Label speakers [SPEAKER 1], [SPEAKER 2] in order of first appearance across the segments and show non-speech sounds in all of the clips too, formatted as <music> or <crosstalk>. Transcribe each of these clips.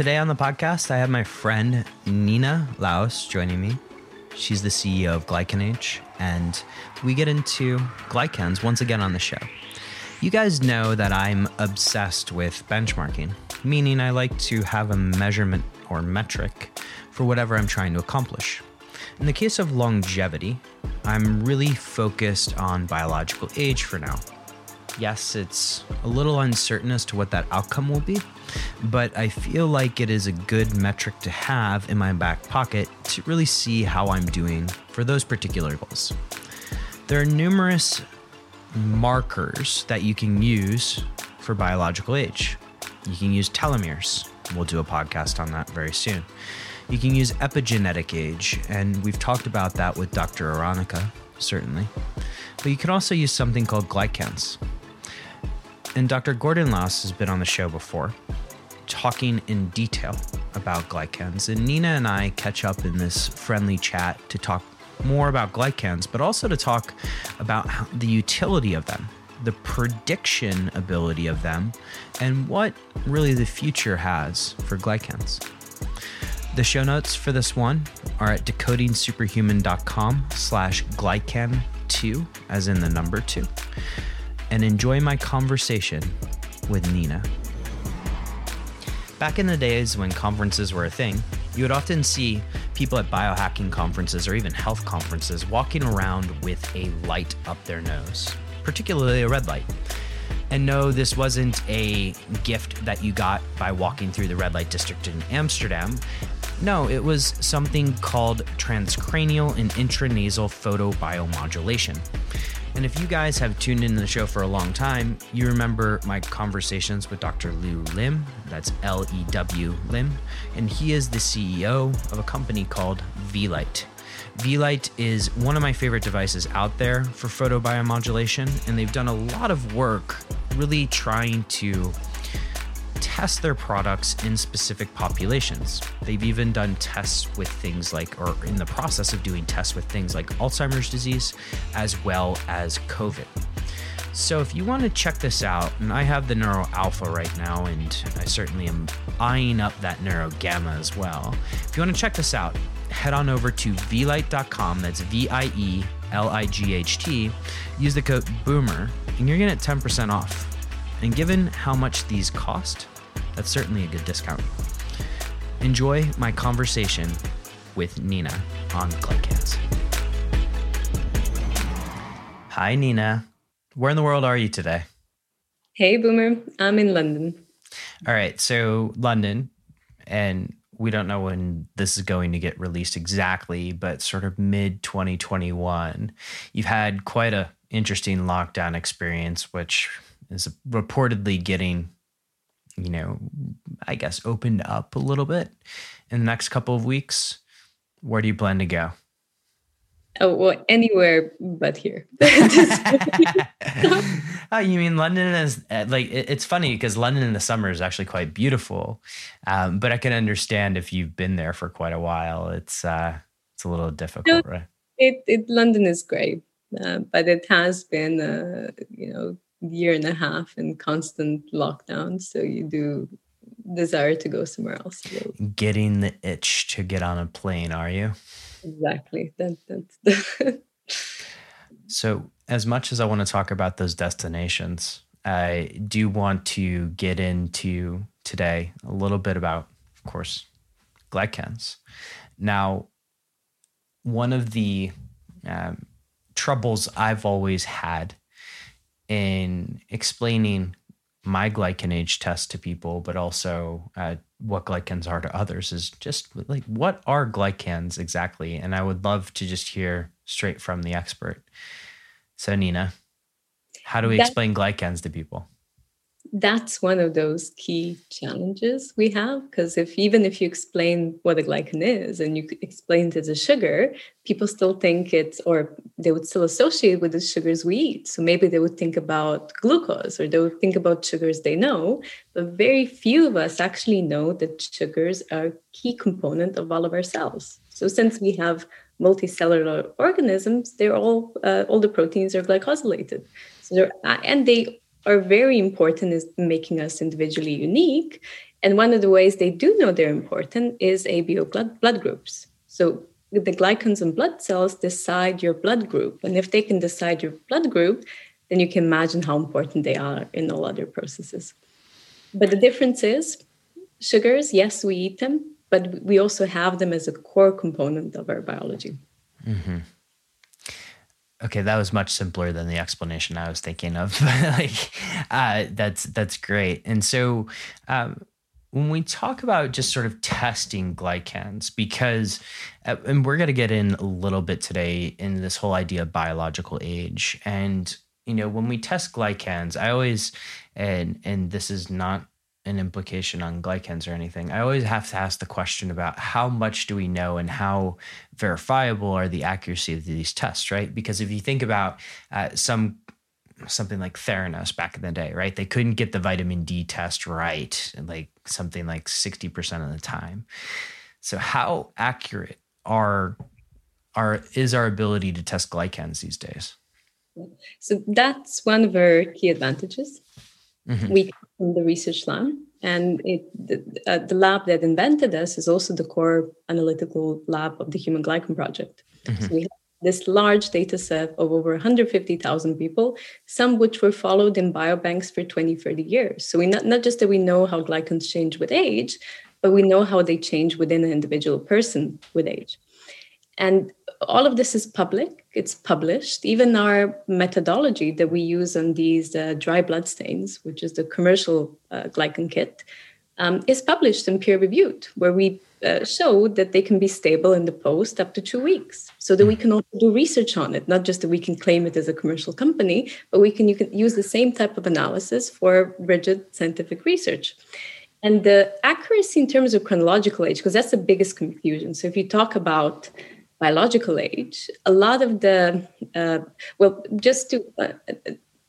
[SPEAKER 1] Today on the podcast, I have my friend Nina Laos joining me. She's the CEO of Glycanage, and we get into glycans once again on the show. You guys know that I'm obsessed with benchmarking, meaning I like to have a measurement or metric for whatever I'm trying to accomplish. In the case of longevity, I'm really focused on biological age for now. Yes, it's a little uncertain as to what that outcome will be, but I feel like it is a good metric to have in my back pocket to really see how I'm doing for those particular goals. There are numerous markers that you can use for biological age. You can use telomeres. We'll do a podcast on that very soon. You can use epigenetic age, and we've talked about that with Dr. Aronica, certainly. But you can also use something called glycans. And Dr. Gordan Lauc has been on the show before, talking in detail about glycans. And Nina and I catch up in this friendly chat to talk more about glycans, but also to talk about the utility of them, the prediction ability of them, and what really the future has for glycans. The show notes for this one are at decodingsuperhuman.com slash glycan2, as in the number two. And enjoy my conversation with Nina. Back in the days when conferences were a thing, you would often see people at biohacking conferences or even health conferences walking around with a light up their nose, particularly a red light. And no, this wasn't a gift that you got by walking through the red light district in Amsterdam. No, it was something called transcranial and intranasal photobiomodulation. And if you guys have tuned into the show for a long time, you remember my conversations with Dr. Lew Lim. That's L E W Lim. And he is the CEO of a company called Vielight. Vielight is one of my favorite devices out there for photobiomodulation, and they've done a lot of work really trying to test their products in specific populations. They've even done tests with things like, or in the process of doing tests with things like Alzheimer's disease as well as COVID. So if you want to check this out, and I have the Neuro Alpha right now, and I certainly am eyeing up that Neuro Gamma as well. If you want to check this out, head on over to vielight.com. That's V I E L I G H T. Use the code BOOMER, and you're going to get 10% off. And given how much these cost, that's certainly a good discount. Enjoy my conversation with Nina on Glycans. Hi, Nina. Where in the world are you today?
[SPEAKER 2] Hey, Boomer. I'm in London.
[SPEAKER 1] All right, so London, and we don't know when this is going to get released exactly, but sort of mid 2021. You've had quite a interesting lockdown experience, which is reportedly getting, you know, I guess opened up a little bit in the next couple of weeks. Where do you plan to go?
[SPEAKER 2] Oh, well, anywhere but here. <laughs> <laughs>
[SPEAKER 1] oh, you mean London is uh, like it's funny because London in the summer is actually quite beautiful, um, but I can understand if you've been there for quite a while, it's uh, it's a little difficult, right?
[SPEAKER 2] it, it London is great, uh, but it has been a you know year and a half in constant lockdown. So you do desire to go somewhere else.
[SPEAKER 1] Getting the itch to get on a plane, are you?
[SPEAKER 2] exactly. That, that's the <laughs>
[SPEAKER 1] So, as much as I want to talk about those destinations, I do want to get into today a little bit about, of course, glycans. Now, one of the um, troubles I've always had in explaining my glycanage test to people, but also uh, what glycans are to others is just like, what are glycans exactly? And I would love to just hear straight from the expert. So, Nina, how do we
[SPEAKER 2] That-
[SPEAKER 1] explain glycans to people?
[SPEAKER 2] That's one of those key challenges we have because if even if you explain what a glycan is and you explain it as a sugar people still think it's or they would still associate with the sugars we eat. So maybe they would think about glucose or they would think about sugars they know but very few of us actually know that sugars are a key component of all of our cells. So since we have multicellular organisms they're all uh, all the proteins are glycosylated. So they're and they are very important is making us individually unique. And one of the ways they do know they're important is ABO blood, blood groups. So the glycans and blood cells decide your blood group. And if they can decide your blood group, then you can imagine how important they are in all other processes. But the difference is sugars, yes, we eat them, but we also have them as a core component of our biology. Mm-hmm
[SPEAKER 1] okay, that was much simpler than the explanation I was thinking of. <laughs> like, uh, that's that's great. And so, um, when we talk about just sort of testing glycans, because, uh, and we're going to get in a little bit today in this whole idea of biological age, and you know, when we test glycans, I always, and and this is not an implication on glycans or anything. I always have to ask the question about how much do we know and how verifiable are the accuracy of these tests, right? Because if you think about uh, some something like Theranos back in the day, right? They couldn't get the vitamin D test right, like something like 60% of the time. So how accurate are are is our ability to test glycans these days?
[SPEAKER 2] So that's one of our key advantages. Mm-hmm. We from the research lab, and it, the, uh, the, lab that invented us is also the core analytical lab of the Human Glycome Project. Mm-hmm. So we have this large data set of over 150,000 people, some which were followed in biobanks for 20, 30 years. So we not, not just that we know how glycans change with age, but we know how they change within an individual person with age. And all of this is public, it's published. Even our methodology that we use on these uh, dry blood stains, which is the commercial uh, glycan kit, um, is published and peer reviewed, where we uh, show that they can be stable in the post up to two weeks, so that we can also do research on it. Not just that we can claim it as a commercial company, but we can you can use the same type of analysis for rigid scientific research. And the accuracy in terms of chronological age, because that's the biggest confusion. So if you talk about biological age, a lot of the, uh, well, just to uh,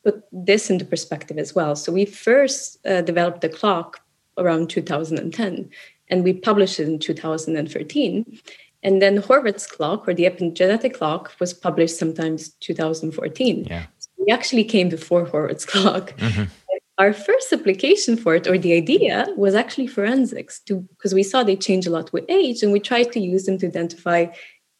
[SPEAKER 2] put this into perspective as well. So we first uh, developed the clock around 2010 and we published it in 2013. And then Horvath's clock or the epigenetic clock was published sometimes 2014. Yeah. So we actually came before Horvath's clock. Mm-hmm. Our first application for it, or the idea, was actually forensics, because we saw they change a lot with age, and we tried to use them to identify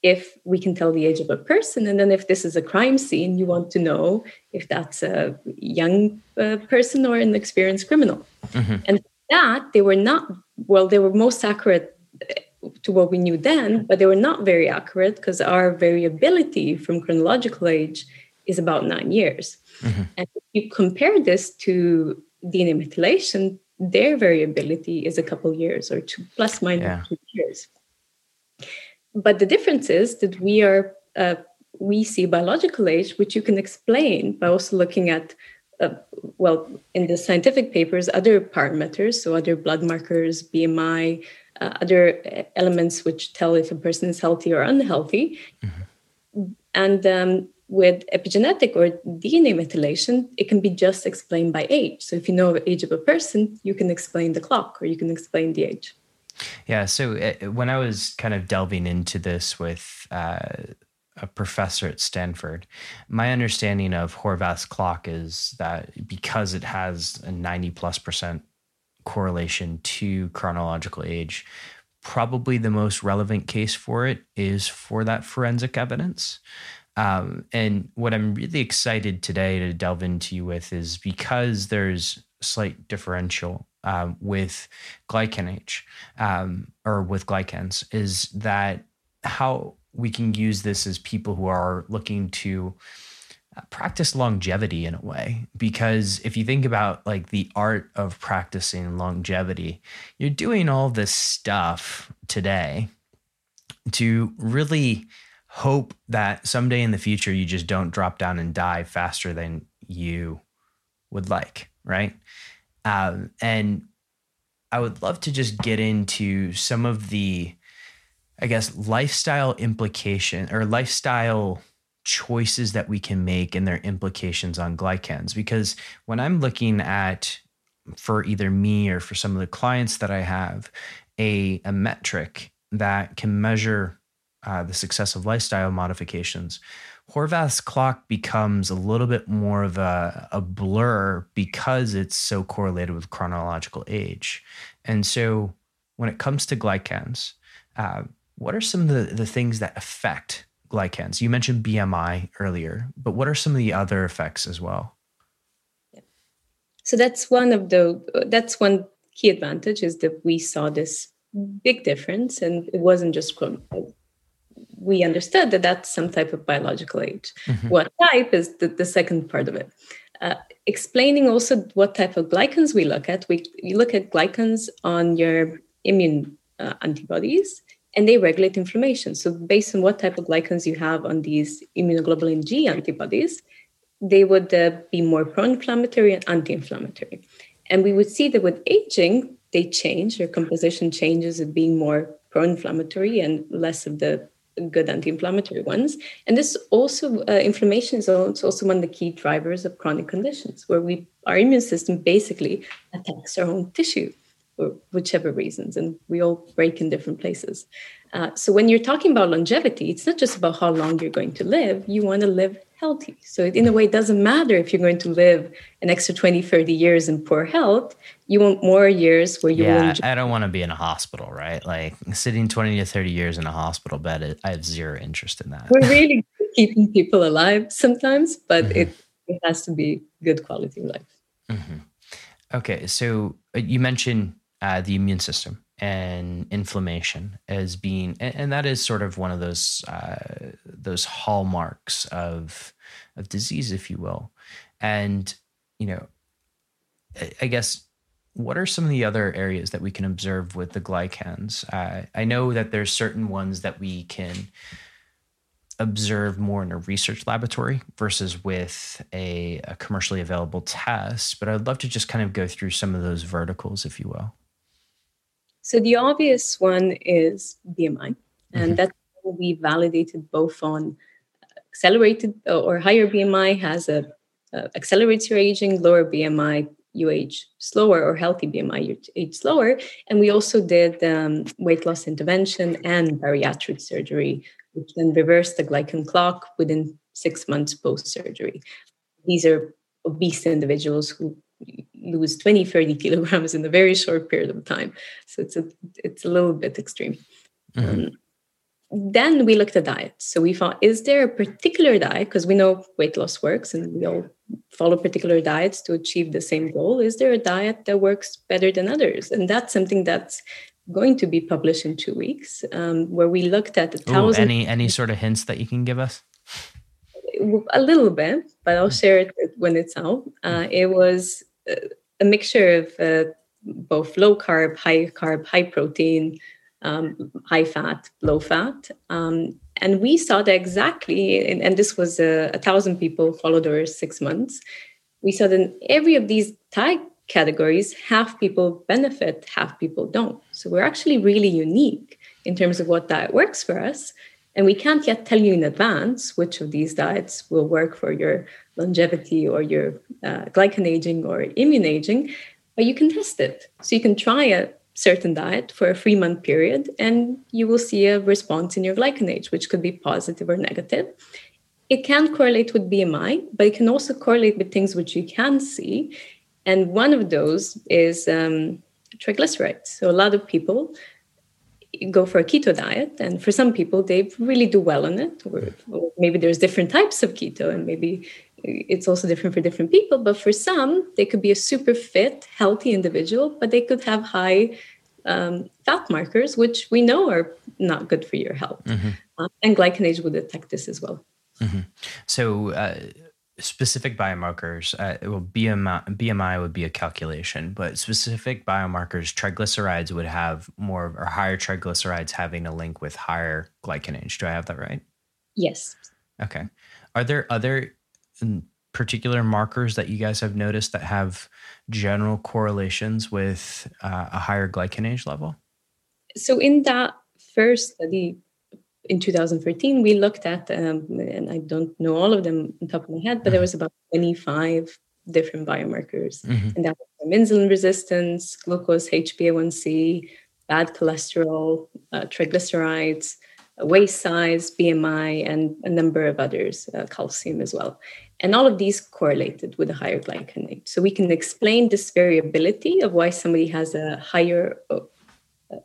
[SPEAKER 2] if we can tell the age of a person and then if this is a crime scene you want to know if that's a young uh, person or an experienced criminal mm-hmm. and that they were not well they were most accurate uh, to what we knew then but they were not very accurate because our variability from chronological age is about nine years mm-hmm. and if you compare this to dna methylation their variability is a couple years or two plus minus yeah. two years but the difference is that we are uh, we see biological age, which you can explain by also looking at uh, well in the scientific papers other parameters, so other blood markers, BMI, uh, other elements which tell if a person is healthy or unhealthy, mm-hmm. and um, with epigenetic or DNA methylation, it can be just explained by age. So if you know the age of a person, you can explain the clock or you can explain the age.
[SPEAKER 1] Yeah. So uh, when I was kind of delving into this with uh, a professor at Stanford, my understanding of Horvath's clock is that because it has a 90 plus percent correlation to chronological age, probably the most relevant case for it is for that forensic evidence. Um, and what I'm really excited today to delve into you with is because there's slight differential um, with glycanage um, or with glycans is that how we can use this as people who are looking to uh, practice longevity in a way. Because if you think about like the art of practicing longevity you're doing all this stuff today to really hope that someday in the future you just don't drop down and die faster than you would like right Um, and I would love to just get into some of the, I guess, lifestyle implication or lifestyle choices that we can make and their implications on glycans. Because when I'm looking at, for either me or for some of the clients that I have, a, a metric that can measure uh, the success of lifestyle modifications, Horvath's clock becomes a little bit more of a, a blur because it's so correlated with chronological age. And so when it comes to glycans, uh, what are some of the, the things that affect glycans? You mentioned BMI earlier, but what are some of the other effects as well?
[SPEAKER 2] So that's one of the that's one key advantage is that we saw this big difference, and it wasn't just we understood that that's some type of biological age. Mm-hmm. What type is the, the second part of it. Uh, explaining also what type of glycans we look at. We, we look at glycans on your immune uh, antibodies and they regulate inflammation. So, based on what type of glycans you have on these immunoglobulin G antibodies, they would uh, be more pro inflammatory and anti inflammatory. And we would see that with aging, they change, their composition changes of being more pro inflammatory and less of the good anti-inflammatory ones. And this also uh, inflammation is also one of the key drivers of chronic conditions where we our immune system basically attacks our own tissue for whichever reasons and we all break in different places uh, so when you're talking about longevity it's not just about how long you're going to live you want to live healthy. So in a way, it doesn't matter if you're going to live an extra 20, 30 years in poor health. You want more years where you
[SPEAKER 1] yeah, I don't want to be in a hospital, right? Like sitting 20 to 30 years in a hospital bed, I have zero interest in that.
[SPEAKER 2] We're really keeping people alive sometimes, but mm-hmm. it, it has to be good quality life.
[SPEAKER 1] Mm-hmm. Okay. So uh, you mentioned uh, the immune system and inflammation as being and, and that is sort of one of those uh, those hallmarks of of disease if you will. And you know i guess what are some of the other areas that we can observe with the glycans? Uh, i know that there's certain ones that we can observe more in a research laboratory versus with a, a commercially available test but i'd love to just kind of go through some of those verticals if you will
[SPEAKER 2] so the obvious one is BMI, and mm-hmm. that's we validated both on accelerated uh, or higher BMI has a uh, accelerates your aging, lower BMI you age slower, or healthy BMI you age slower. And we also did um, weight loss intervention and bariatric surgery, which then reversed the glycan clock within six months post surgery. These are obese individuals who lose 20 30 <laughs> kilograms in a very short period of time. So it's a it's a little bit extreme. Mm-hmm. um, then we looked at diet. So we thought is there a particular diet? Because we know weight loss works and we all follow particular diets to achieve the same goal. Is there a diet that works better than others? And that's something that's going to be published in two weeks um, where we looked at the thousand
[SPEAKER 1] any any sort of hints that you can give us?
[SPEAKER 2] A little bit but i'll share it when it's out. Uh, it was a mixture of uh, both low carb, high carb, high protein, um, high fat, low fat. Um, and we saw that exactly, and, and this was a, a, thousand people followed over six months. We saw that in every of these type categories, half people benefit, half people don't. So we're actually really unique in terms of what diet works for us. And we can't yet tell you in advance which of these diets will work for your longevity or your uh, glycan aging or immune aging, but you can test it. So you can try a certain diet for a three month period and you will see a response in your glycan age, which could be positive or negative. It can correlate with BMI, but it can also correlate with things which you can see. And one of those is um, triglycerides. So a lot of people go for a keto diet and for some people they really do well on it or, or, maybe there's different types of keto and maybe it's also different for different people but for some they could be a super fit healthy individual but they could have high um, fat markers which we know are not good for your health. Mm-hmm. um, and glycan would detect this as well.
[SPEAKER 1] Mm-hmm. so uh, specific biomarkers uh, well BMI, BMI would be a calculation but specific biomarkers triglycerides would have more or higher triglycerides having a link with higher glycan age do i have that right?
[SPEAKER 2] Yes.
[SPEAKER 1] Okay. Are there other particular markers that you guys have noticed that have general correlations with uh, a higher glycan age level?
[SPEAKER 2] So, in that first study in 2013, we looked at, um, and I don't know all of them on top of my head, but mm-hmm. there was about 25 different biomarkers. Mm-hmm. And that was insulin resistance, glucose, HbA1c, bad cholesterol, uh, triglycerides, waist size, BMI, and a number of others, uh, calcium as well. And all of these correlated with a higher glycan age. So we can explain this variability of why somebody has a higher, uh,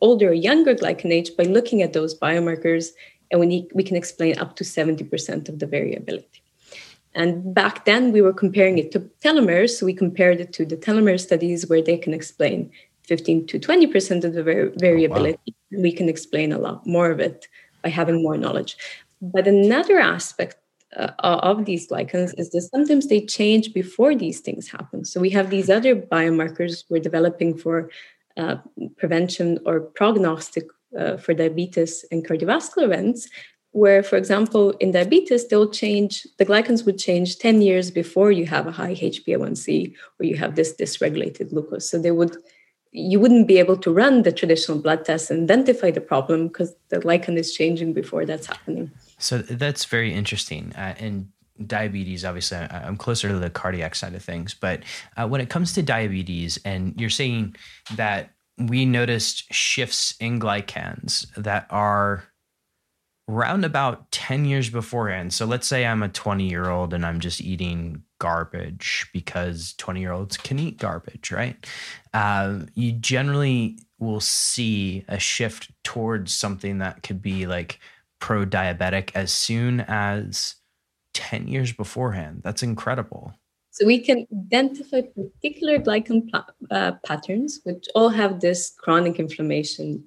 [SPEAKER 2] older or younger glycan age by looking at those biomarkers. And we, need, we can explain up to 70% of the variability. And back then, we were comparing it to telomeres. So we compared it to the telomere studies where they can explain 15 to 20% of the variability. Oh, wow. We can explain a lot more of it by having more knowledge. But another aspect uh, of these glycans is that sometimes they change before these things happen. So we have these other biomarkers we're developing for uh, prevention or prognostic uh, for diabetes and cardiovascular events, where, for example, in diabetes, they'll change, the glycans would change 10 years before you have a high HbA1c or you have this dysregulated glucose. So they would you wouldn't be able to run the traditional blood test and identify the problem because the glycan is changing before that's happening.
[SPEAKER 1] So that's very interesting. Uh, and diabetes, obviously, I'm closer to the cardiac side of things. But uh, when it comes to diabetes, and you're saying that we noticed shifts in glycans that are round about 10 years beforehand. So let's say I'm a 20 year old and I'm just eating garbage because 20 year olds can eat garbage, right? Uh, you generally will see a shift towards something that could be like pro diabetic as soon as 10 years beforehand. That's incredible.
[SPEAKER 2] So we can identify particular glycan uh, patterns, which all have this chronic inflammation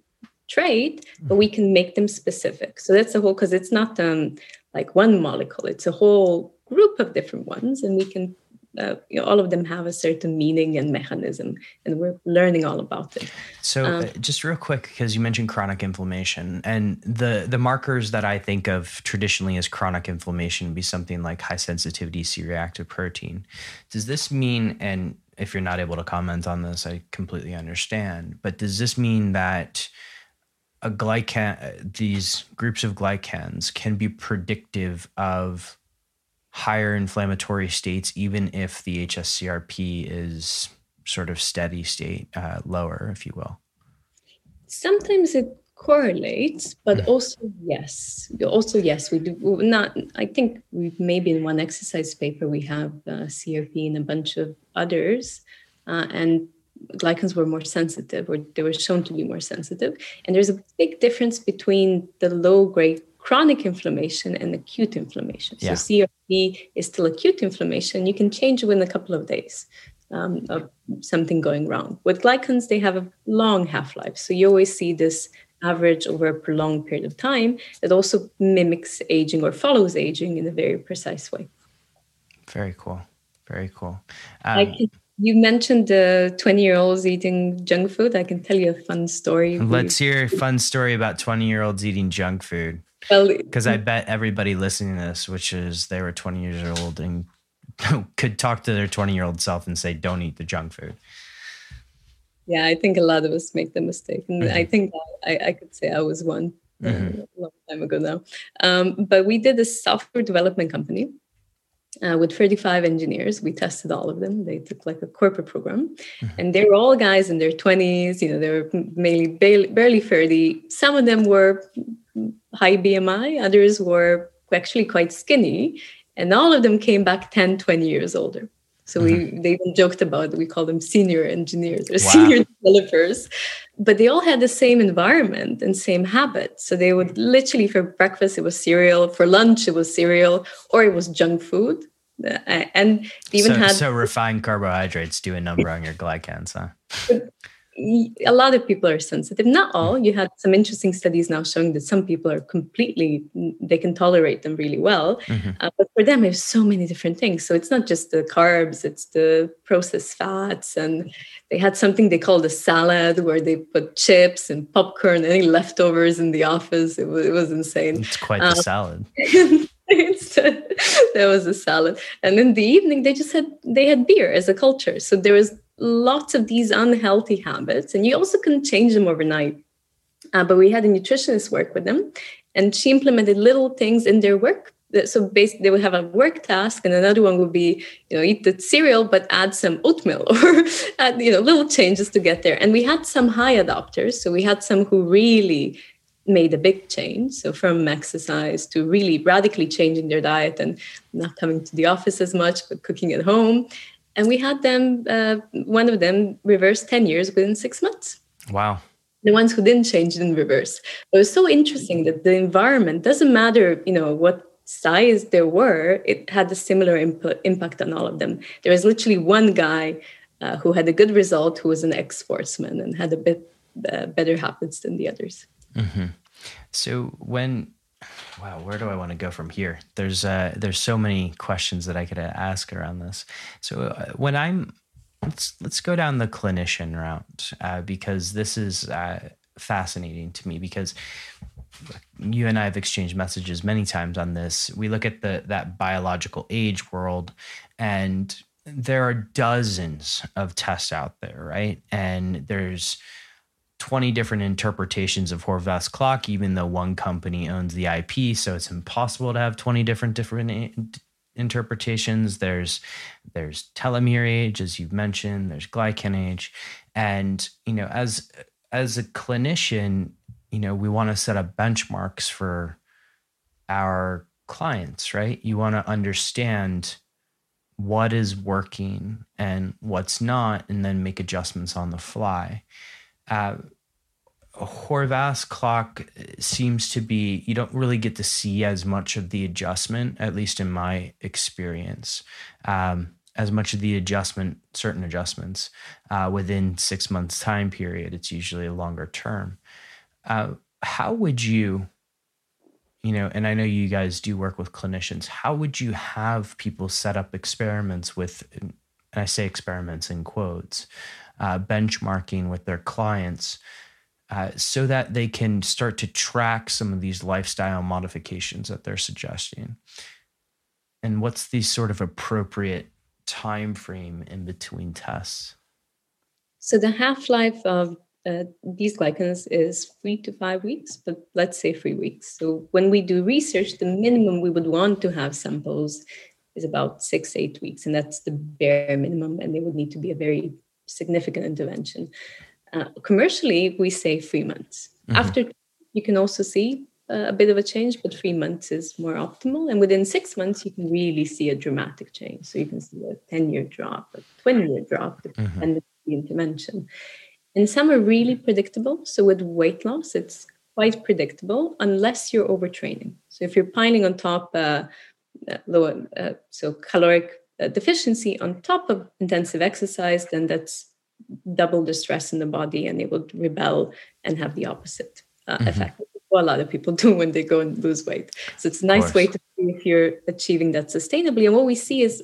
[SPEAKER 2] trait, but we can make them specific. So that's the whole, because it's not um, like one molecule, it's a whole group of different ones, and we can uh, you know, all of them have a certain meaning and mechanism, and we're learning all about it.
[SPEAKER 1] So, um, uh, just real quick, because you mentioned chronic inflammation, and the the markers that I think of traditionally as chronic inflammation would be something like high sensitivity C-reactive protein. Does this mean, and if you're not able to comment on this, I completely understand, but does this mean that a glycan, these groups of glycans can be predictive of higher inflammatory states, even if the HSCRP is sort of steady state, uh, lower, if you will?
[SPEAKER 2] Sometimes it correlates, but also yes, also yes, we do not. I think we maybe in one exercise paper we have uh, CRP and a bunch of others, uh, and glycans were more sensitive, or they were shown to be more sensitive. And there's a big difference between the low grade chronic inflammation and acute inflammation. Yeah. So CRP is still acute inflammation. You can change within a couple of days um, of something going wrong. With glycans, they have a long half life. So you always see this average over a prolonged period of time that also mimics aging or follows aging in a very precise way.
[SPEAKER 1] Very cool. Very cool.
[SPEAKER 2] Um, can, you mentioned the 20 year olds eating junk food. I can tell you a fun story.
[SPEAKER 1] Let's hear a fun story about 20 year olds eating junk food. Well, because I bet everybody listening to this, which is they were 20 years old and <laughs> could talk to their 20 year old self and say, don't eat the junk food.
[SPEAKER 2] Yeah, I think a lot of us make the mistake. And mm-hmm. I think I, I, could say I was one uh, mm-hmm. a long time ago now. Um, but we did a software development company uh, with 35 engineers. We tested all of them. They took like a corporate program, mm-hmm. and they were all guys in their 20s. You know, they were mainly barely, barely 30. Some of them were high BMI, others were actually quite skinny, and all of them came back 10, 20 years older. So mm-hmm. we they even joked about it. we call them senior engineers or wow. senior <laughs> developers. But they all had the same environment and same habits. So they would literally for breakfast it was cereal, for lunch it was cereal, or it was junk food. Uh, and even
[SPEAKER 1] so,
[SPEAKER 2] had
[SPEAKER 1] so refined carbohydrates do a number on your glycans, huh?
[SPEAKER 2] A lot of people are sensitive. Not all. You had some interesting studies now showing that some people are completely they can tolerate them really well. Mm-hmm. uh, but for them there's so many different things. So it's not just the carbs it's the processed fats. And they had something they called a salad where they put chips and popcorn any leftovers in the office. It was, it was insane.
[SPEAKER 1] It's quite the um, salad. <laughs>
[SPEAKER 2] there was a salad. And in the evening, they just had they had beer as a culture. So there was lots of these unhealthy habits, and you also couldn't change them overnight. Uh, but we had a nutritionist work with them, and she implemented little things in their work. So basically they would have a work task and another one would be you know eat the cereal but add some oatmeal <laughs> or add you know little changes to get there. And we had some high adopters so we had some who really made a big change. So from exercise to really radically changing their diet and not coming to the office as much but cooking at home and we had them uh, one of them reverse 10 years within six months
[SPEAKER 1] wow
[SPEAKER 2] the ones who didn't change didn't reverse it was so interesting that the environment doesn't matter you know what size there were, it had a similar input, impact on all of them. There was literally one guy uh, who had a good result who was an ex sportsman and had a bit uh, better habits than the others.
[SPEAKER 1] Mm-hmm. So when wow where do i want to go from here there's uh there's so many questions that i could ask around this so uh, when i'm let's let's go down the clinician route uh, because this is uh, fascinating to me because you and I have exchanged messages many times on this. We look at the that biological age world and there are dozens of tests out there, right? And there's 20 different interpretations of Horvath's clock, even though one company owns the IP. So it's impossible to have 20 different different interpretations. There's there's telomere age, as you've mentioned. There's glycan age, and you know, as as a clinician, you know, we want to set up benchmarks for our clients, right? You want to understand what is working and what's not, and then make adjustments on the fly. Uh, Horvath's clock seems to be, you don't really get to see as much of the adjustment, at least in my experience, um, as much of the adjustment, certain adjustments uh, within six months time period. It's usually a longer term. Uh, how would you, you know, and I know you guys do work with clinicians, how would you have people set up experiments with, and I say experiments in quotes, uh, benchmarking with their clients uh, so that they can start to track some of these lifestyle modifications that they're suggesting? And what's the sort of appropriate time frame in between tests?
[SPEAKER 2] So the half-life of uh, these glycans is three to five weeks, but let's say three weeks. So when we do research, the minimum we would want to have samples is about six, eight weeks, and that's the bare minimum, and it would need to be a very significant intervention. Uh, commercially, we say three months. Mm-hmm. After you can also see uh, a bit of a change, but three months is more optimal. And within six months, you can really see a dramatic change. So you can see a 10 year drop, a 20 year drop, mm-hmm. depending on the intervention. And some are really predictable. So with weight loss, it's quite predictable unless you're overtraining. So if you're piling on top uh, uh low, uh, so caloric deficiency on top of intensive exercise, then that's double the stress in the body, and it will rebel and have the opposite uh, mm-hmm. effect. What a lot of people <laughs> do when they go and lose weight. So it's a nice way to see if you're achieving that sustainably. And what we see is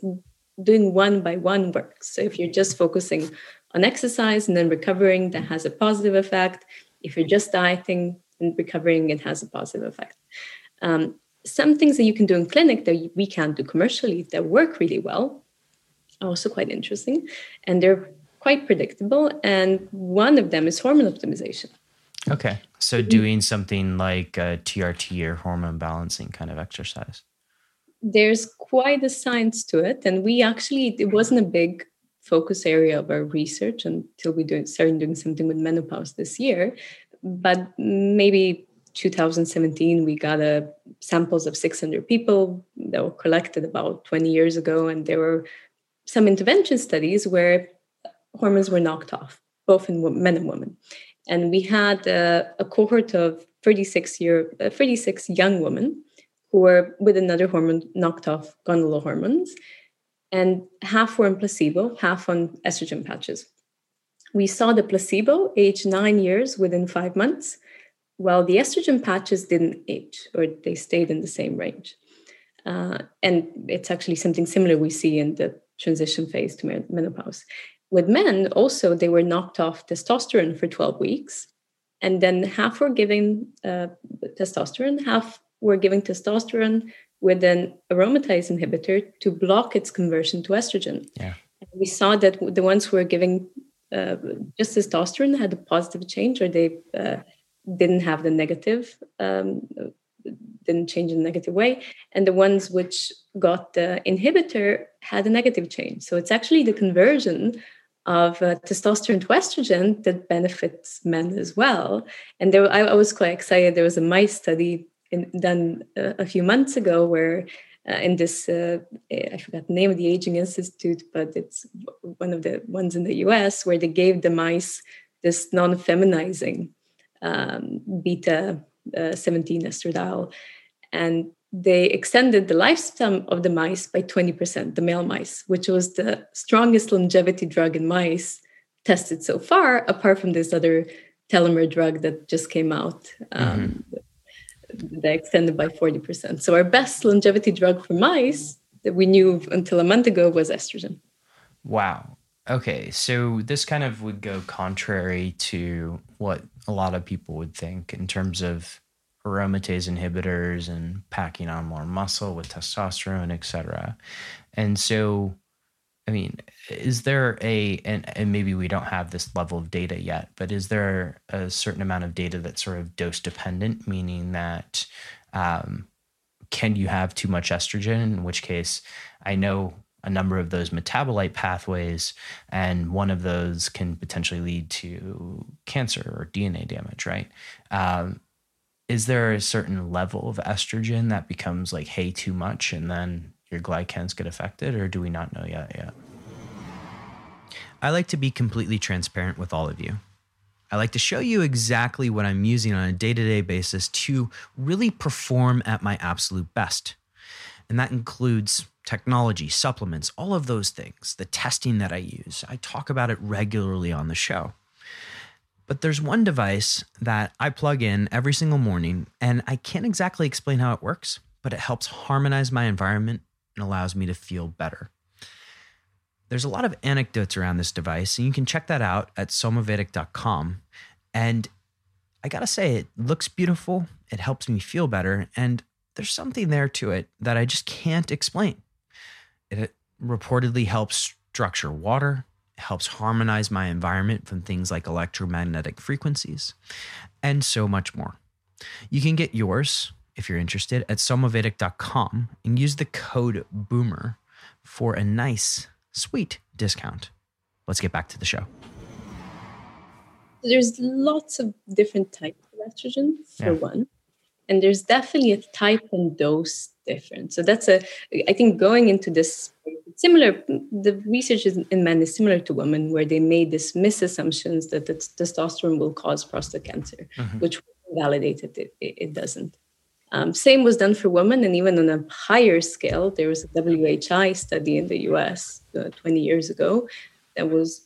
[SPEAKER 2] doing one by one works. So if you're just focusing on exercise and then recovering, that has a positive effect. If you're just dieting and recovering, it has a positive effect. Um, some things that you can do in clinic that we can't do commercially that work really well are also quite interesting and they're quite predictable. And one of them is hormone optimization.
[SPEAKER 1] Okay. So mm-hmm. doing something like uh, a TRT or hormone balancing kind of exercise.
[SPEAKER 2] There's quite a science to it. And we actually, it wasn't a big focus area of our research until we do, started doing something with menopause this year. But maybe 2017, we got a samples of 600 people that were collected about 20 years ago, and there were some intervention studies where hormones were knocked off, both in men and women. And we had a, a cohort of 36 year, uh, 36 young women who were with another hormone knocked off gonadal hormones and half were in placebo, half on estrogen patches. We saw the placebo age nine years within five months, while the estrogen patches didn't age or they stayed in the same range. Uh, and it's actually something similar we see in the transition phase to menopause. With men, also, they were knocked off testosterone for 12 weeks, and then half were given uh, testosterone, half were given testosterone with an aromatase inhibitor to block its conversion to estrogen.
[SPEAKER 1] Yeah.
[SPEAKER 2] And we saw that the ones who were giving uh, just testosterone had a positive change, or they uh, didn't have the negative, um, didn't change in a negative way, and the ones which got the inhibitor had a negative change. So it's actually the conversion of uh, testosterone to estrogen that benefits men as well. And there, I, I was quite excited. There was a mice study in, done uh, a few months ago where uh, in this uh, i forgot the name of the aging institute but it's one of the ones in the us where they gave the mice this non-feminizing um, beta uh, 17 estradiol and they extended the lifespan of the mice by 20%, the male mice, which was the strongest longevity drug in mice tested so far, apart from this other telomere drug that just came out um, mm-hmm. that extended by 40%. So, our best longevity drug for mice that we knew until a month ago was estrogen.
[SPEAKER 1] Wow. Okay. So, this kind of would go contrary to what a lot of people would think in terms of aromatase inhibitors and packing on more muscle with testosterone, etc. And so, I mean, is there a and, and maybe we don't have this level of data yet, but is there a certain amount of data that's sort of dose dependent, meaning that um, can you have too much estrogen? In which case, I know a number of those metabolite pathways, and one of those can potentially lead to cancer or DNA damage, right? Um, is there a certain level of estrogen that becomes like hey too much and then your glycans get affected or do we not know yet yet? I like to be completely transparent with all of you. I like to show you exactly what i'm using on a day-to-day basis to really perform at my absolute best. And that includes technology supplements all of those things the testing that i use i talk about it regularly on the show but there's one device that I plug in every single morning, and I can't exactly explain how it works, but it helps harmonize my environment and allows me to feel better. There's a lot of anecdotes around this device, and you can check that out at somavedic.com. And I gotta say, it looks beautiful, it helps me feel better, and there's something there to it that I just can't explain. It reportedly helps structure water, helps harmonize my environment from things like electromagnetic frequencies, and so much more. You can get yours if you're interested at somavedic.com and use the code BOOMER for a nice, sweet discount. Let's get back to the show.
[SPEAKER 2] There's lots of different types of estrogen, for yeah. one. And there's definitely a type and dose difference. So that's a, I think going into this similar the research in men is similar to women where they made this misassumptions that the testosterone will cause prostate cancer mm-hmm. which validated it, it doesn't um, same was done for women and even on a higher scale there was a whi study in the us uh, 20 years ago that was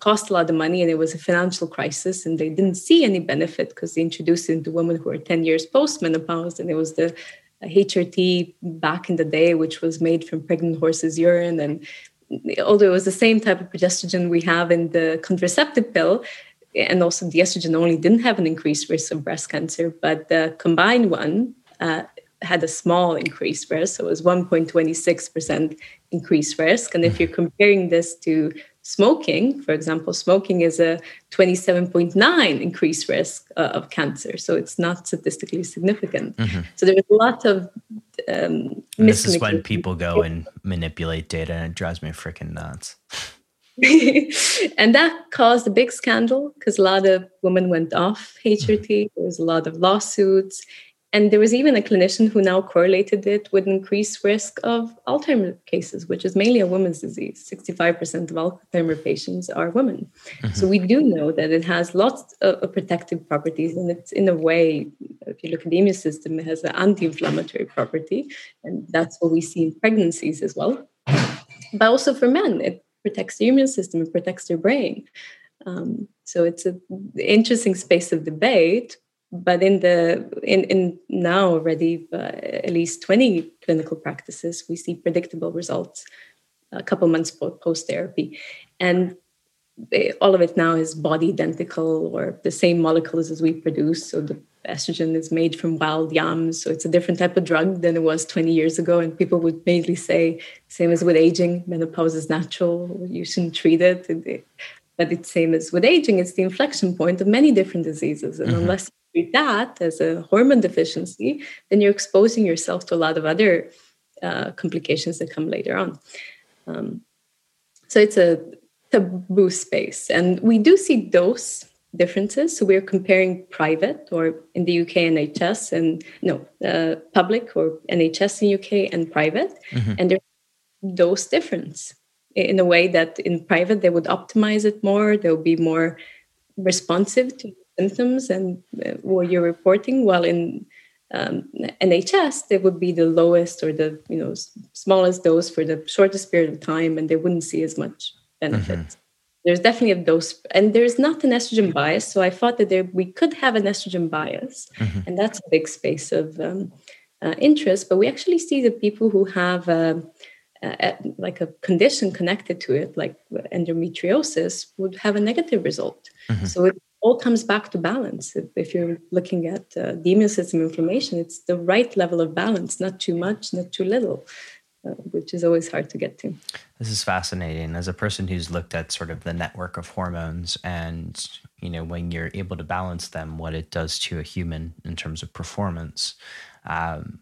[SPEAKER 2] cost a lot of money and it was a financial crisis and they didn't see any benefit because they introduced it into women who were 10 years post menopause and it was the HRT back in the day, which was made from pregnant horses' urine. And although it was the same type of progestogen we have in the contraceptive pill, and also the estrogen only didn't have an increased risk of breast cancer, but the combined one uh, had a small increased risk. So it was 1.26% increased risk. And if you're comparing this to smoking, for example, smoking is a 27.9 increased risk uh, of cancer. So it's not statistically significant. Mm-hmm. So there's a lot of. Um,
[SPEAKER 1] this is when people go and manipulate data, and it drives me freaking nuts. <laughs>
[SPEAKER 2] and that caused a big scandal because a lot of women went off HRT. Mm-hmm. There was a lot of lawsuits. And there was even a clinician who now correlated it with increased risk of Alzheimer's cases, which is mainly a woman's disease. 65% of Alzheimer patients are women. Mm-hmm. So we do know that it has lots of protective properties. And it's in a way, if you look at the immune system, it has an anti inflammatory property. And that's what we see in pregnancies as well. But also for men, it protects the immune system, it protects their brain. Um, so it's an interesting space of debate but in the in, in now already uh, at least 20 clinical practices we see predictable results a couple months post therapy and all of it now is body identical or the same molecules as we produce. So the estrogen is made from wild yams. So it's a different type of drug than it was 20 years ago. And people would mainly say, same as with aging, menopause is natural, you shouldn't treat it. But it's same as with aging, it's the inflection point of many different diseases. And mm-hmm. unless treat that as a hormone deficiency, then you're exposing yourself to a lot of other uh, complications that come later on. Um, so it's a taboo space. And we do see dose differences. So we're comparing private or in the UK NHS and no uh, public or NHS in UK and private, mm-hmm. and there's dose difference in a way that in private they would optimize it more. They'll be more responsive to symptoms and uh, what you're reporting. While in um, NHS, they would be the lowest or the you know smallest dose for the shortest period of time, and they wouldn't see as much benefit. Mm-hmm there's definitely a dose and there's not an estrogen bias so i thought that there we could have an estrogen bias mm-hmm. and that's a big space of um, uh, interest but we actually see that people who have uh, a, like a condition connected to it like endometriosis would have a negative result mm-hmm. so it all comes back to balance if, if you're looking at uh, the immune system inflammation it's the right level of balance not too much not too little uh, which is always hard to get to.
[SPEAKER 1] This is fascinating. As a person who's looked at sort of the network of hormones and, you know, when you're able to balance them, what it does to a human in terms of performance, um,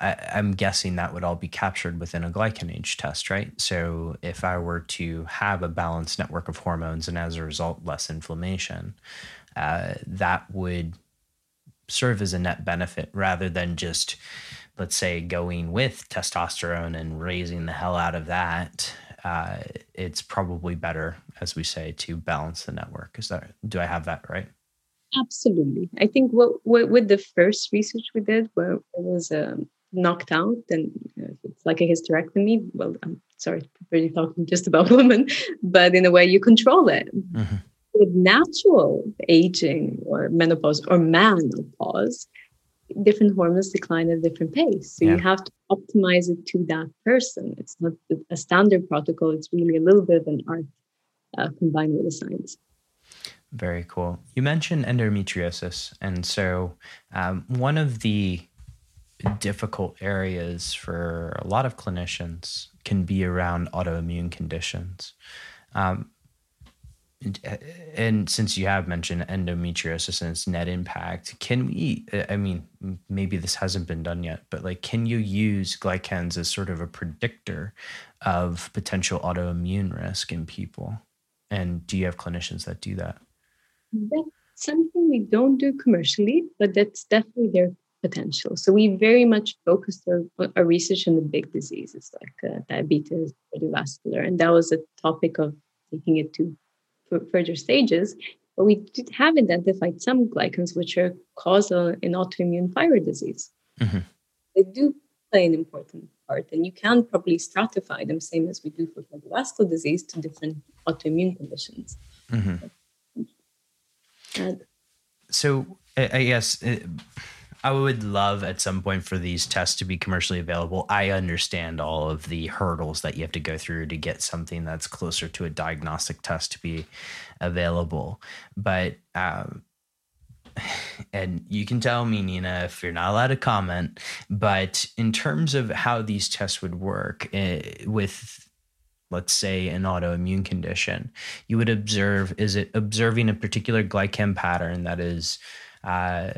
[SPEAKER 1] I, am guessing that would all be captured within a glycan age test, right? So if I were to have a balanced network of hormones and as a result, less inflammation, uh, that would serve as a net benefit rather than just let's say going with testosterone and raising the hell out of that uh, it's probably better as we say to balance the network. Is that do i have that right?
[SPEAKER 2] Absolutely. I think what, what with the first research we did where it was um, knocked out and it's like a hysterectomy well i'm sorry really talking just about <laughs> women but in a way you control it mm-hmm. with natural aging or menopause or menopause different hormones decline at a different pace. So yeah. you have to optimize it to that person. It's not a standard protocol, it's really a little bit of an art uh, combined with the science.
[SPEAKER 1] Very cool. You mentioned endometriosis. And so um, one of the difficult areas for a lot of clinicians can be around autoimmune conditions. Um, and since you have mentioned endometriosis and its net impact, can we? I mean, maybe this hasn't been done yet, but like, can you use glycans as sort of a predictor of potential autoimmune risk in people? And do you have clinicians that do that?
[SPEAKER 2] That's something we don't do commercially, but that's definitely their potential. So we very much focused our, our research on the big diseases like uh, diabetes, cardiovascular, and that was a topic of taking it to further stages. But we did have identified some glycans which are causal in autoimmune thyroid disease. Mm-hmm. They do play an important part, and you can probably stratify them, same as we do for cardiovascular disease, to different autoimmune conditions. Mm-hmm.
[SPEAKER 1] so, I guess. It, I would love at some point for these tests to be commercially available. I understand all of the hurdles that you have to go through to get something that's closer to a diagnostic test to be available. But, um, <sighs> and you can tell me, Nina, if you're not allowed to comment, but in terms of how these tests would work uh, with let's say an autoimmune condition you would observe is it observing a particular glycan pattern that is uh,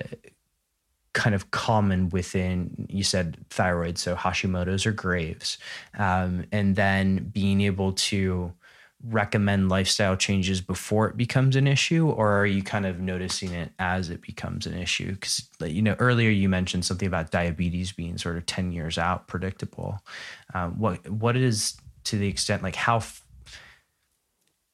[SPEAKER 1] kind of common within you said thyroid so hashimoto's or graves. Um, and then being able to recommend lifestyle changes before it becomes an issue or are you kind of noticing it as it becomes an issue? Because you know earlier you mentioned something about diabetes being sort of 10 years out predictable. Um, what what is to the extent like how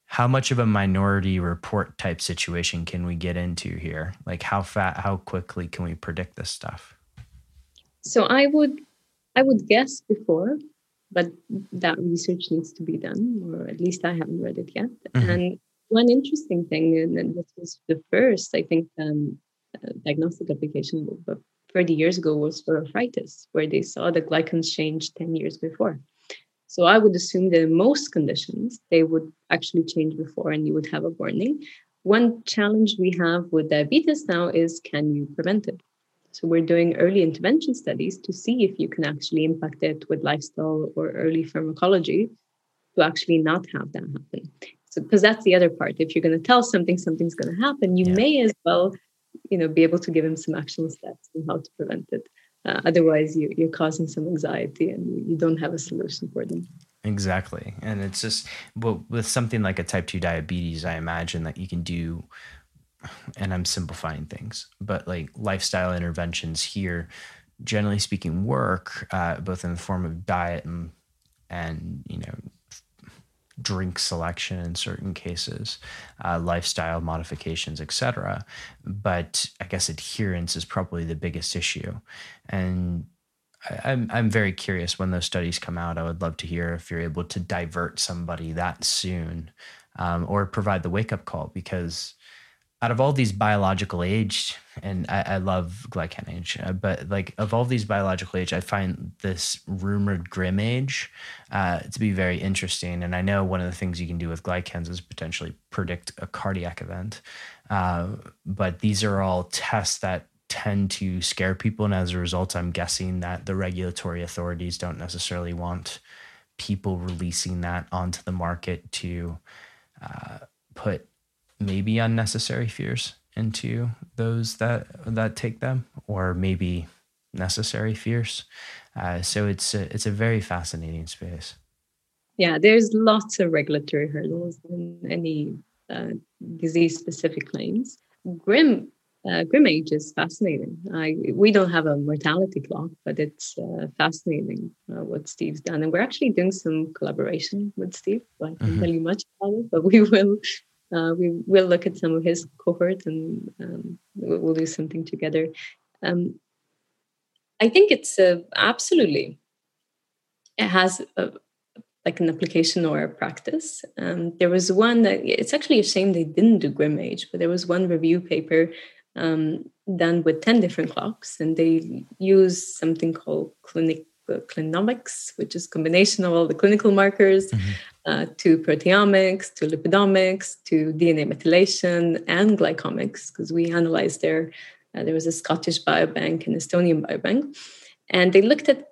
[SPEAKER 1] how much of a minority report type situation can we get into here? Like how fat, how quickly can we predict this stuff?
[SPEAKER 2] So I would, I would guess before, but that research needs to be done, or at least I haven't read it yet. Mm-hmm. And one interesting thing, and this was the first, I think, um, uh, diagnostic application but 30 years ago was for arthritis, where they saw the glycans change 10 years before. So I would assume that in most conditions, they would actually change before and you would have a warning. One challenge we have with diabetes now is can you prevent it? So we're doing early intervention studies to see if you can actually impact it with lifestyle or early pharmacology to actually not have that happen. So because that's the other part. If you're going to tell something something's going to happen, you yeah. may as well, you know, be able to give him some action steps on how to prevent it. Uh, otherwise, you, you're causing some anxiety and you, don't have a solution for them.
[SPEAKER 1] Exactly. And it's just, well, with something like a type 2 diabetes, I imagine that you can do, and I'm simplifying things, but like lifestyle interventions here, generally speaking, work uh, both in the form of diet and, and, you know, drink selection in certain cases, uh, lifestyle modifications, etc. But I guess adherence is probably the biggest issue, and I, I'm I'm very curious when those studies come out. I would love to hear if you're able to divert somebody that soon, um, or provide the wake up call because out of all these biological age, and I, I love glycan age, uh, but like of all these biological age, I find this rumored grim age uh, to be very interesting. And I know one of the things you can do with glycans is potentially predict a cardiac event. Uh, but these are all tests that tend to scare people. And as a result, I'm guessing that the regulatory authorities don't necessarily want people releasing that onto the market to uh, put maybe unnecessary fears into those that that take them, or maybe necessary fears. Uh, so it's a, it's a very fascinating space.
[SPEAKER 2] Yeah, there's lots of regulatory hurdles in any uh, disease-specific claims. Grim uh, grim age is fascinating. I, we don't have a mortality clock, but it's uh, fascinating uh, what Steve's done. And we're actually doing some collaboration with Steve. I can't mm-hmm. tell you much about it, but we <laughs> will uh, we will look at some of his cohort and um, we'll do something together. Um, I think it's uh, absolutely it has a, like an application or a practice. Um, there was one that it's actually a shame they didn't do Grim Age, but there was one review paper um, done with 10 different clocks and they use something called clinic clinomics, which is combination of all the clinical markers, mm-hmm. Uh, to proteomics, to lipidomics, to DNA methylation, and glycomics, because we analyzed there. Uh, there was a Scottish biobank and Estonian biobank, and they looked at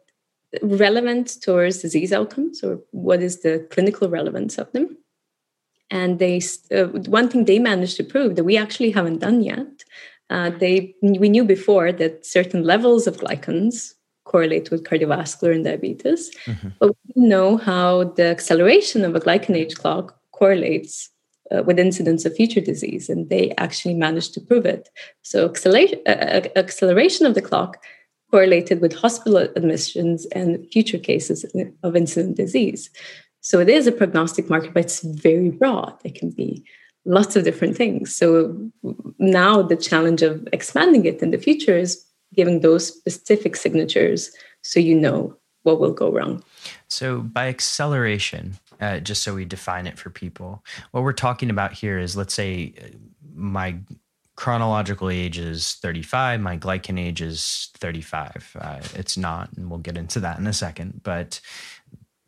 [SPEAKER 2] relevant towards disease outcomes or what is the clinical relevance of them. And they uh, one thing they managed to prove that we actually haven't done yet. Uh, they we knew before that certain levels of glycans correlate with cardiovascular and diabetes. Mm-hmm. But we know how the acceleration of a glycan age clock correlates uh, with incidence of future disease, and they actually managed to prove it. So, acceleration, uh, uh, acceleration of the clock correlated with hospital admissions and future cases of incident disease. So, it is a prognostic marker, but it's very broad. It can be lots of different things. So, now the challenge of expanding it in the future is giving those specific signatures so you know what will go wrong.
[SPEAKER 1] So, by acceleration, uh, just so we define it for people, what we're talking about here is let's say uh, my chronological age is 35, my glycan age is 35. Uh, it's not, and we'll get into that in a second. But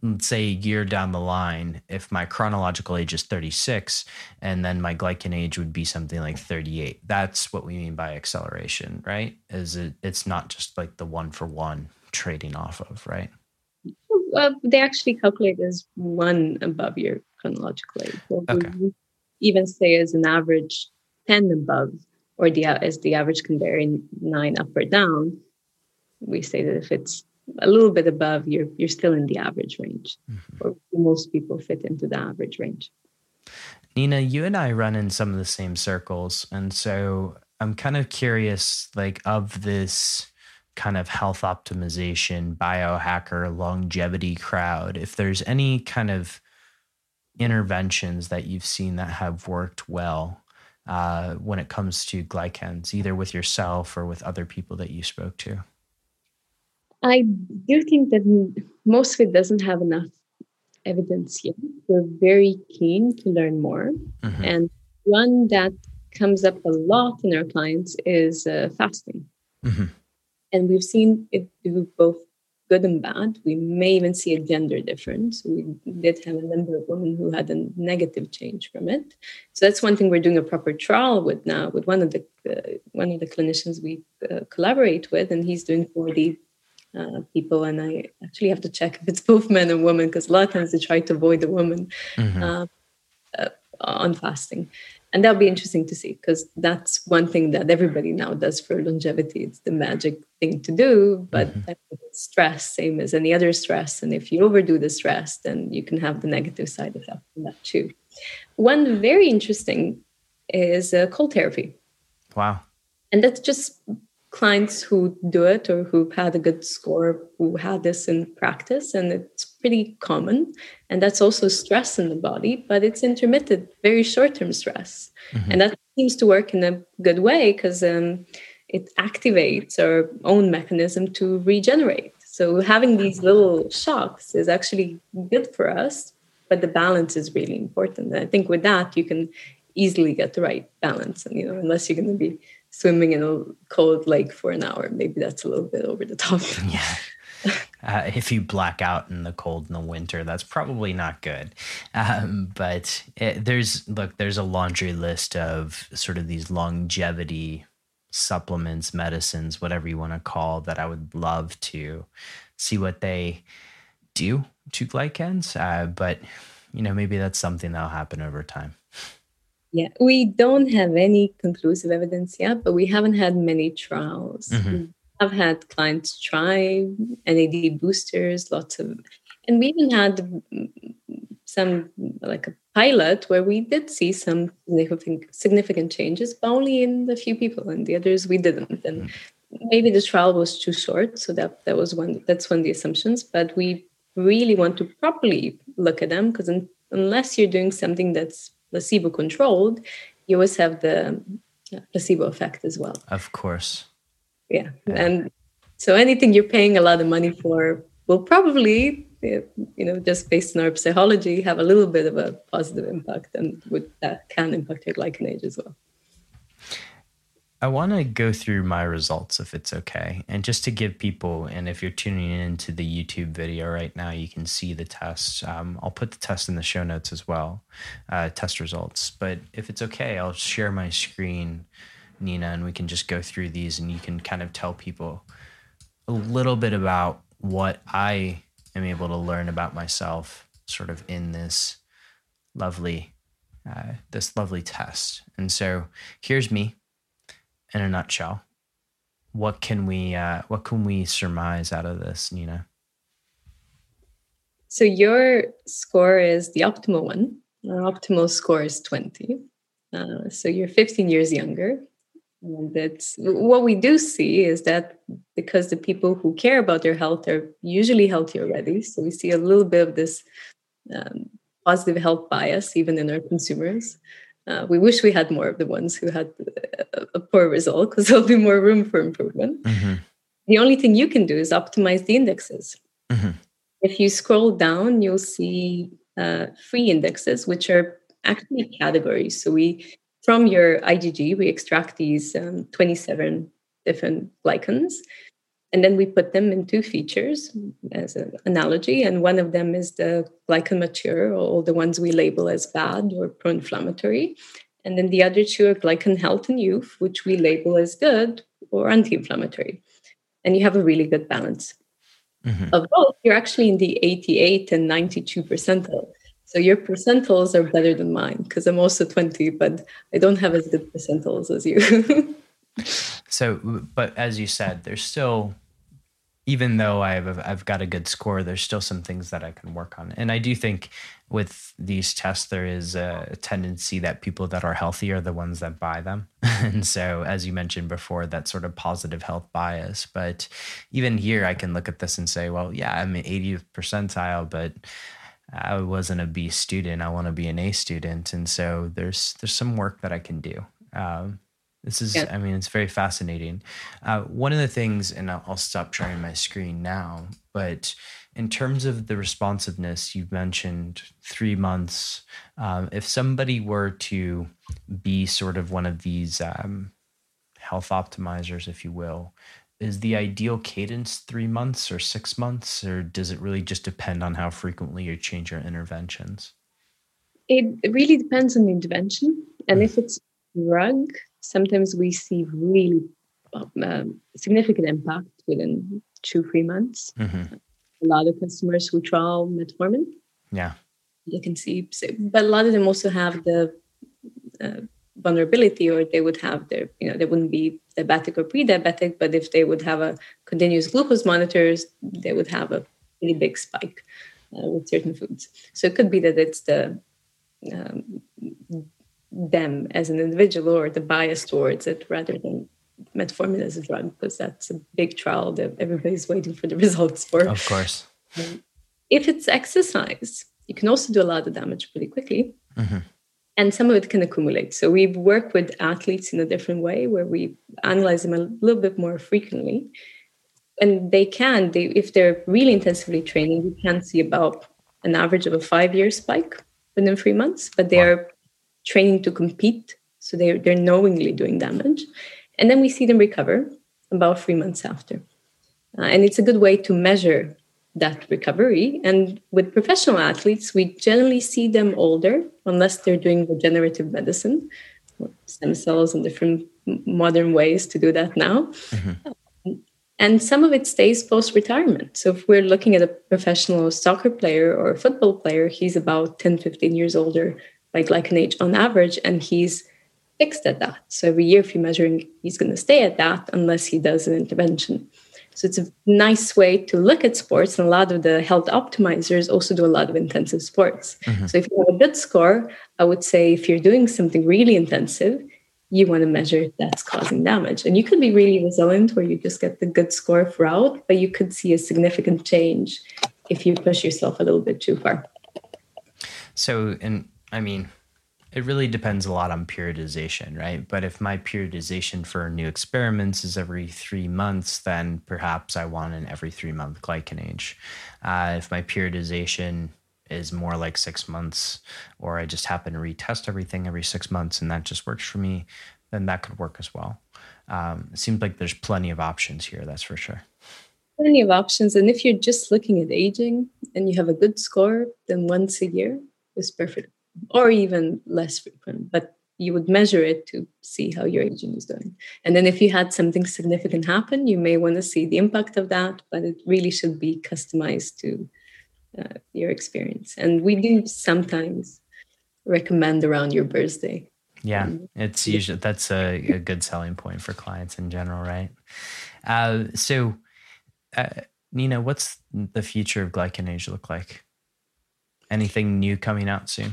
[SPEAKER 1] let's say a year down the line, if my chronological age is 36 and then my glycan age would be something like 38, that's what we mean by acceleration, right? Is it, it's not just like the one for one trading off of, right?
[SPEAKER 2] Well, they actually calculate as one above your chronological age. So okay. even say as an average 10 above, or the as the average can vary nine up or down, we say that if it's a little bit above, you're you're still in the average range, mm-hmm. or most people fit into the average range.
[SPEAKER 1] Nina, you and I run in some of the same circles, and so I'm kind of curious, like of this kind of health optimization, biohacker, longevity crowd, if there's any kind of interventions that you've seen that have worked well uh, when it comes to glycans, either with yourself or with other people that you spoke to.
[SPEAKER 2] I do think that most of it doesn't have enough evidence yet. We're very keen to learn more. Mm-hmm. And one that comes up a lot in our clients is uh, fasting. Mm-hmm. And we've seen it do both good and bad. We may even see a gender difference. We did have a number of women who had a negative change from it. So that's one thing we're doing a proper trial with now with one of the uh, one of the clinicians we uh, collaborate with, and he's doing 40 uh, people. And I actually have to check if it's <laughs> both men and women because a lot of times they try to avoid the woman mm-hmm. Uh, uh, on fasting and that'll be interesting to see because that's one thing that everybody now does for longevity it's the magic thing to do but mm-hmm. stress same as any other stress and if you overdo the stress then you can have the negative side effect from that too one very interesting is uh, cold therapy
[SPEAKER 1] wow
[SPEAKER 2] and that's just clients who do it or who've had a good score who had this in practice and it's pretty common. And that's also stress in the body but it's intermittent very short-term stress. Mm-hmm. and that seems to work in a good way because um, it activates our own mechanism to regenerate. So having these little shocks is actually good for us but the balance is really important. And i think with that you can easily get the right balance and you know unless you're going to be swimming in a cold lake for an hour. Maybe that's a little bit over the top. <laughs>
[SPEAKER 1] yeah. Uh, if you black out in the cold in the winter, that's probably not good. Um, but it, there's look, there's a laundry list of sort of these longevity supplements, medicines, whatever you want to call that I would love to see what they do to glycans. Uh, but you know, maybe that's something that'll happen over time.
[SPEAKER 2] Yeah, we don't have any conclusive evidence yet, but we haven't had many trials. Mm-hmm. I've had clients try NAD boosters, lots of, and we even had some like a pilot where we did see some significant significant changes, but only in a few people, and the others we didn't. And mm-hmm. maybe the trial was too short, so that that was one. That's one of the assumptions. But we really want to properly look at them because unless you're doing something that's placebo controlled, you always have the placebo effect as well.
[SPEAKER 1] Of course.
[SPEAKER 2] Yeah. yeah. And so anything you're paying a lot of money for will probably, eh, you know, just based on our psychology, have a little bit of a positive impact and would, that can impact your glycan age as well.
[SPEAKER 1] I want to go through my results if it's okay. And just to give people, and if you're tuning into the YouTube video right now, you can see the test. Um, I'll put the test in the show notes as well, uh, test results. But if it's okay, I'll share my screen, Nina, and we can just go through these and you can kind of tell people a little bit about what I am able to learn about myself sort of in this lovely uh, this lovely test. And so here's me in a nutshell, what can we uh, what can we surmise out of this, Nina?
[SPEAKER 2] So your score is the optimal one. Our optimal score is 20. Uh, so you're 15 years younger. And that's what we do see is that because the people who care about their health are usually healthy already. So we see a little bit of this um, positive health bias even in our consumers. Uh, we wish we had more of the ones who had a, a poor result because <laughs> there'll be more room for improvement. Mm-hmm. The only thing you can do is optimize the indexes. Mm-hmm. If you scroll down, you'll see uh, free indexes, which are actually categories. So we, from your IgG, we extract these um, 27 different glycans and then we put them into features as an analogy. And one of them is the glycan mature, or the ones we label as bad or pro inflammatory. And then the other two are glycan health and youth, which we label as good or anti inflammatory. And you have a really good balance. Mm-hmm. Of both, you're actually in the 88 and 92 percentile. So your percentiles are better than mine because I'm also 20, but I don't have as good percentiles as you. <laughs>
[SPEAKER 1] So, but as you said, there's still, even though I've I've got a good score, there's still some things that I can work on. And I do think with these tests, there is a tendency that people that are healthy are the ones that buy them. <laughs> and so, as you mentioned before, that sort of positive health bias. But even here, I can look at this and say, well, yeah, I'm an 80th percentile, but I wasn't a B student. I want to be an A student, and so there's there's some work that I can do. Um, this is, yeah. I mean, it's very fascinating. Uh, one of the things, and I'll, I'll stop sharing my screen now, but in terms of the responsiveness, you've mentioned three months. Um, if somebody were to be sort of one of these um, health optimizers, if you will, is the ideal cadence three months or six months, or does it really just depend on how frequently you change your interventions?
[SPEAKER 2] It really depends on the intervention. And if it's drug, sometimes we see really um, significant impact within two, three months. Mm-hmm. A lot of customers who trial metformin.
[SPEAKER 1] Yeah.
[SPEAKER 2] You can see, but a lot of them also have the uh, vulnerability or they would have their you know they wouldn't be diabetic or pre-diabetic but if they would have a continuous glucose monitors they would have a really big spike uh, with certain foods so it could be that it's the um, them as an individual or the bias towards it rather than metformin as a drug because that's a big trial that everybody's waiting for the <laughs> results for.
[SPEAKER 1] Of course.
[SPEAKER 2] Um, if it's exercise you can also do a lot of damage pretty quickly. Mm-hmm. And some of it can accumulate. So we work with athletes in a different way where we analyze them a little bit more frequently. And they can, they, if they're really intensively training, we can see about an average of a five year spike within three months, but they are training to compete. So they're, they're knowingly doing damage. And then we see them recover about three months after. Uh, and it's a good way to measure that recovery. And with professional athletes, we generally see them older unless they're doing regenerative medicine, stem cells, and different modern ways to do that now. Mm-hmm. And some of it stays post retirement. So if we're looking at a professional soccer player or a football player, he's about 10, 15 years older by glycan age on average, and he's fixed at that. So every year, if you're measuring, he's going to stay at that unless he does an intervention. So it's a nice way to look at sports. And a lot of the health optimizers also do a lot of intensive sports. Mm-hmm. So if you have a good score, I would say if you're doing something really intensive, you want to measure that's causing damage. And you could be really resilient where you just get the good score throughout, but you could see a significant change if you push yourself a little bit too far.
[SPEAKER 1] So, and I mean, it really depends a lot on periodization, right? But if my periodization for new experiments is every three months, then perhaps I want an every three month glycan age. Uh, if my periodization is more like six months, or I just happen to retest everything every six months and that just works for me, then that could work as well. Um, it seems like there's plenty of options here, that's for sure.
[SPEAKER 2] Plenty of options. And if you're just looking at aging and you have a good score, then once a year is perfect or even less frequent, but you would measure it to see how your aging is doing. And then if you had something significant happen, you may want to see the impact of that, but it really should be customized to uh, your experience. And we do sometimes recommend around your birthday.
[SPEAKER 1] Yeah, um, it's usually that's a, a, good selling point for clients in general, right? Uh, so, uh, Nina, what's the future of glycan age look like? Anything new coming out soon?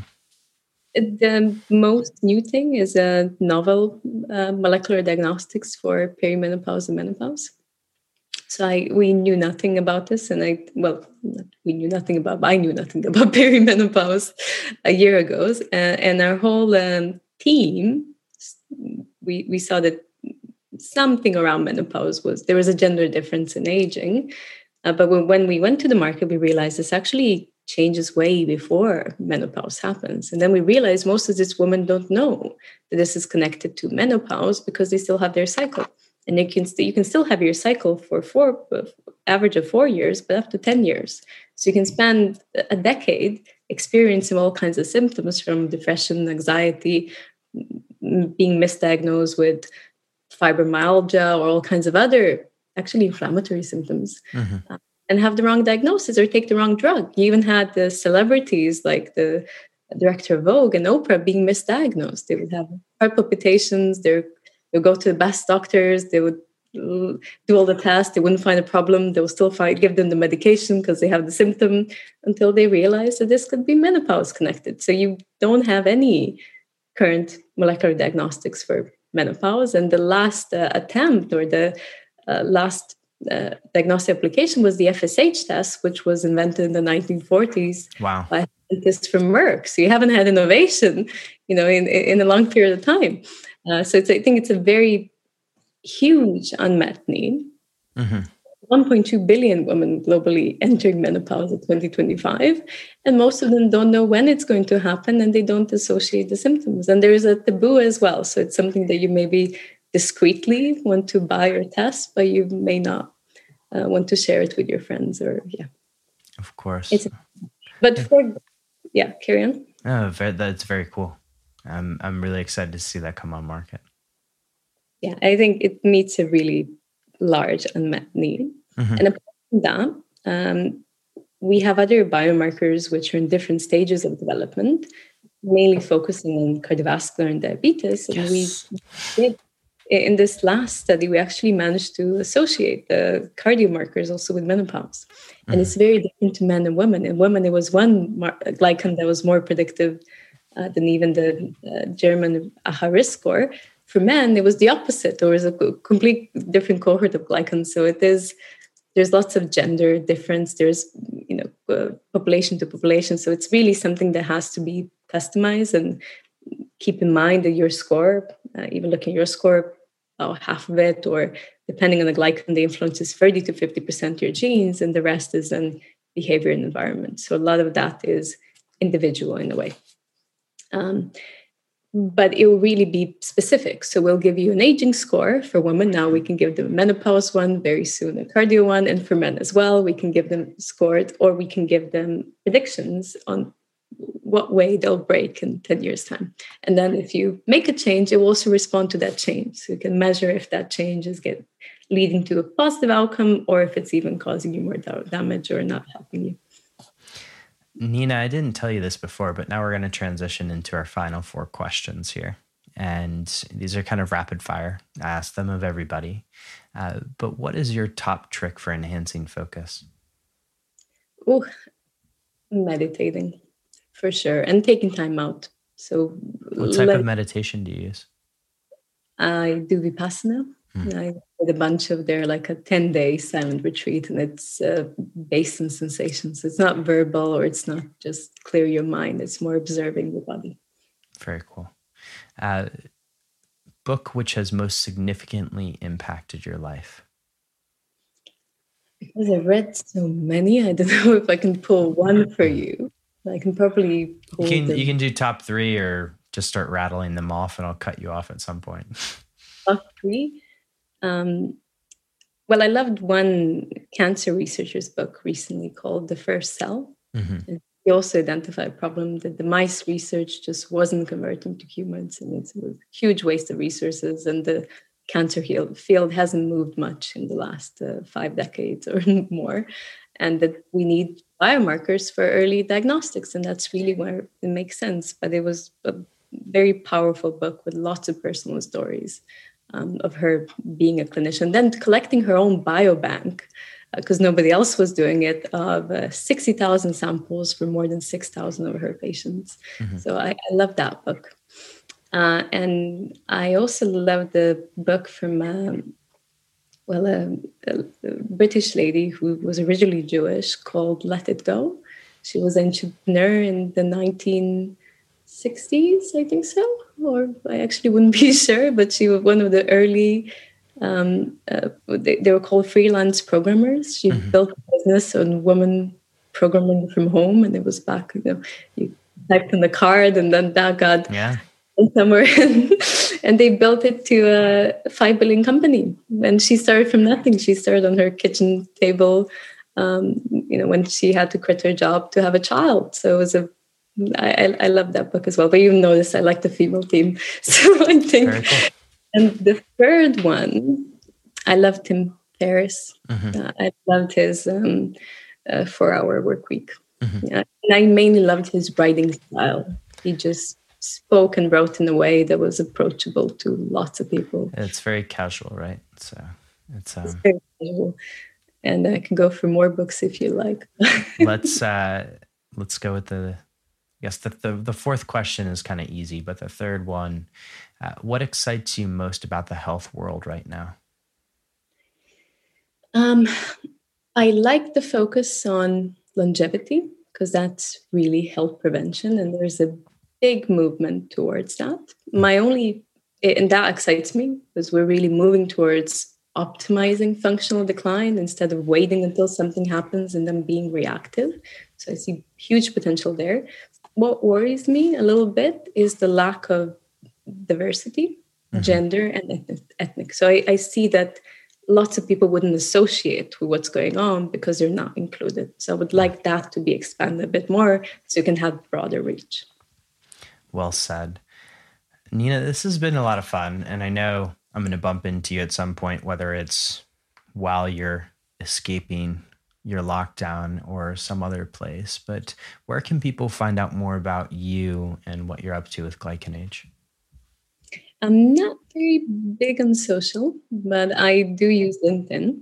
[SPEAKER 2] The most new thing is a novel uh, molecular diagnostics for perimenopause and menopause. So I we knew nothing about this, and I well we knew nothing about I knew nothing <laughs> about perimenopause a year ago, uh, and our whole um, team we we saw that something around menopause was there was a gender difference in aging, uh, but when, when we went to the market, we realized it's actually changes way before menopause happens. And then we realize most of these women don't know that this is connected to menopause because they still have their cycle. And you can st- you can still have your cycle for four average of four years, but up to 10 years. So you can spend a decade experiencing all kinds of symptoms from depression, anxiety, being misdiagnosed with fibromyalgia or all kinds of other actually inflammatory symptoms. Mm-hmm. And have the wrong diagnosis or take the wrong drug. You even had the celebrities like the director of Vogue and Oprah being misdiagnosed. They would have heart palpitations. They would go to the best doctors. They would do all the tests. They wouldn't find a problem. They would still find, give them the medication because they have the symptom until they realize that this could be menopause connected. So you don't have any current molecular diagnostics for menopause. And the last uh, attempt or the uh, last uh, diagnostic application was the FSH test, which was invented in the 1940s
[SPEAKER 1] wow.
[SPEAKER 2] by scientists from Merck. So you haven't had innovation, you know, in in a long period of time. Uh, so I think it's a very huge unmet need. Mm-hmm. 1.2 billion women globally entering menopause in 2025 and most of them don't know when it's going to happen and they don't associate the symptoms and there is a taboo as well so it's something that you maybe discreetly want to buy or test, but you may not uh, want to share it with your friends or yeah.
[SPEAKER 1] Of course.
[SPEAKER 2] It's, but for yeah, carry on.
[SPEAKER 1] Oh, very, that's very cool. I'm I'm really excited to see that come on market.
[SPEAKER 2] Yeah, I think it meets a really large unmet need. Mm-hmm. And apart from that, um, we have other biomarkers which are in different stages of development, mainly focusing on cardiovascular and diabetes. And yes. we did in this last study, we actually managed to associate the cardio markers also with menopause. Mm-hmm. And it's very different to men and women. In women, there was one mar- glycan that was more predictive uh, than even the uh, German AHA risk score. For men, it was the opposite. There was a complete different cohort of glycans. So it is there's lots of gender difference. There's you know uh, population to population. So it's really something that has to be customized and keep in mind that your score, uh, even looking at your score, about half of it, or depending on the glycan, the influence is 30 to 50% your genes, and the rest is then behavior and environment. So a lot of that is individual in a way. Um, but it will really be specific. So we'll give you an aging score for women. Now we can give them a menopause one, very soon a cardio one, and for men as well, we can give them scored, or we can give them predictions on what way they'll break in 10 years time. And then if you make a change it will also respond to that change. So you can measure if that change is get leading to a positive outcome or if it's even causing you more damage or not helping you.
[SPEAKER 1] Nina i didn't tell you this before but now we're going to transition into our final four questions here. And these are kind of rapid fire. I ask them of everybody. Uh, but what is your top trick for enhancing focus?
[SPEAKER 2] Oh meditating for sure and taking time out. So
[SPEAKER 1] what type let, of meditation do you use?
[SPEAKER 2] I do vipassana. Hmm. i did a bunch of their like a 10 day silent retreat and it's uh, based on sensations. It's not verbal or it's not just clear your mind. It's more observing the body.
[SPEAKER 1] Very cool. Uh, book which has most significantly impacted your life.
[SPEAKER 2] Because i read so many i don't <laughs> know if i can pull one for you I can probably.
[SPEAKER 1] You can them. you can do top three or just start rattling them off, and I'll cut you off at some point.
[SPEAKER 2] Top three. Um, well, I loved one cancer researcher's book recently called "The First Cell." Mm-hmm. He also identified a problem that the mice research just wasn't converting to humans, and it's a huge waste of resources. And the cancer field hasn't moved much in the last uh, five decades or <laughs> more, and that we need biomarkers for early diagnostics. And that's really where it makes sense. But it was a very powerful book with lots of personal stories um, of her being a clinician, then collecting her own biobank because uh, nobody else was doing it of uh, 60,000 samples for more than 6,000 of her patients. Mm-hmm. So I, I love that book. Uh, and I also love the book from um, well, a, a, British lady who was originally Jewish called Let IT Go. She was an entrepreneur in the 1960s, I think so, or I actually wouldn't <laughs> be sure, but she was one of the early. Um, uh, they, they, were called freelance programmers. She mm-hmm. built a business on women programming from home, and it was back. You know, you typed in the card, and then that got
[SPEAKER 1] yeah
[SPEAKER 2] somewhere <laughs> and they built it to a five billion company. And she started from nothing. She started on her kitchen table um, you know when she had to quit her job to have a child. So it was a I, I love that book as well. But you notice i like the female team <laughs> so i think cool. and the third one i loved tim ferriss. Mm-hmm. uh, i loved his um, uh, four hour work week. Mm-hmm. yeah, and i mainly loved his writing style. He just spoke and wrote in a way that was approachable to lots of people.
[SPEAKER 1] It's very casual, right? So it's, um, it's
[SPEAKER 2] very casual. And I can go for more books if you like. <laughs>
[SPEAKER 1] let's uh let's go with the yes the the, the fourth question is kind of easy, but the third one, uh, what excites you most about the health world right now?
[SPEAKER 2] Um, I like the focus on longevity because that's really health prevention, and there's a big movement towards that. My only, and that excites me because we're really moving towards optimizing functional decline instead of waiting until something happens and then being reactive. So I see huge potential there. What worries me a little bit is the lack of diversity. mm-hmm. gender, and ethnic. So I, I see that lots of people wouldn't associate with what's going on because they're not included. So I would like that to be expanded a bit more so you can have broader reach.
[SPEAKER 1] Well said. Nina, this has been a lot of fun. And I know I'm going to bump into you at some point, whether it's while you're escaping your lockdown or some other place. But where can people find out more about you and what you're up to with GlycanAge?
[SPEAKER 2] I'm not very big on social, but I do use LinkedIn.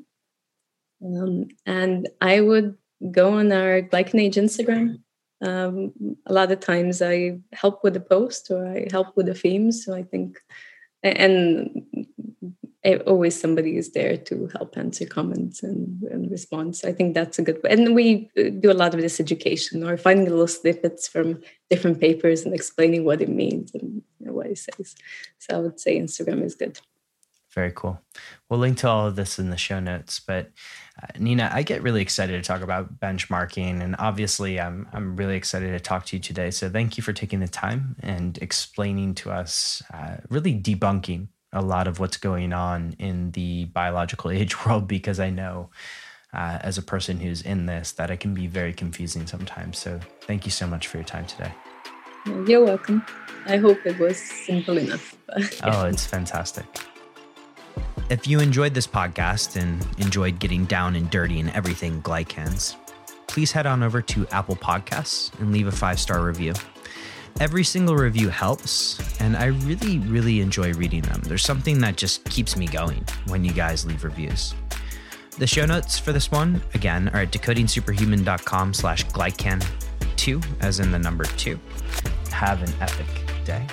[SPEAKER 2] Um, and I would go on our GlycanAge Instagram. Um, a lot of times I help with the post or I help with the themes. So I think, and always somebody is there to help answer comments and, and response. I think that's a good. And we uh, do a lot of this education or finding little snippets from different papers and explaining what it means and what it says. So I would say Instagram is good.
[SPEAKER 1] Very cool. We'll link to all of this in the show notes. But uh, Nina, I get really excited to talk about benchmarking, and obviously, I'm I'm really excited to talk to you today. So thank you for taking the time and explaining to us, uh, really debunking a lot of what's going on in the biological <laughs> age world because I know uh, as a person who's in this that it can be very confusing sometimes. So thank you so much for your time today.
[SPEAKER 2] You're welcome. I hope it was simple enough. <laughs>
[SPEAKER 1] oh, it's fantastic. If you enjoyed this podcast and enjoyed getting down and dirty in everything glycans, please head on over to Apple Podcasts and leave a five star review. Every single review helps, and I really, really enjoy reading them. There's something that just keeps me going when you guys leave reviews. The show notes for this one, again, are at decodingsuperhuman.com slash glycan2, as in the number two. Have an epic day.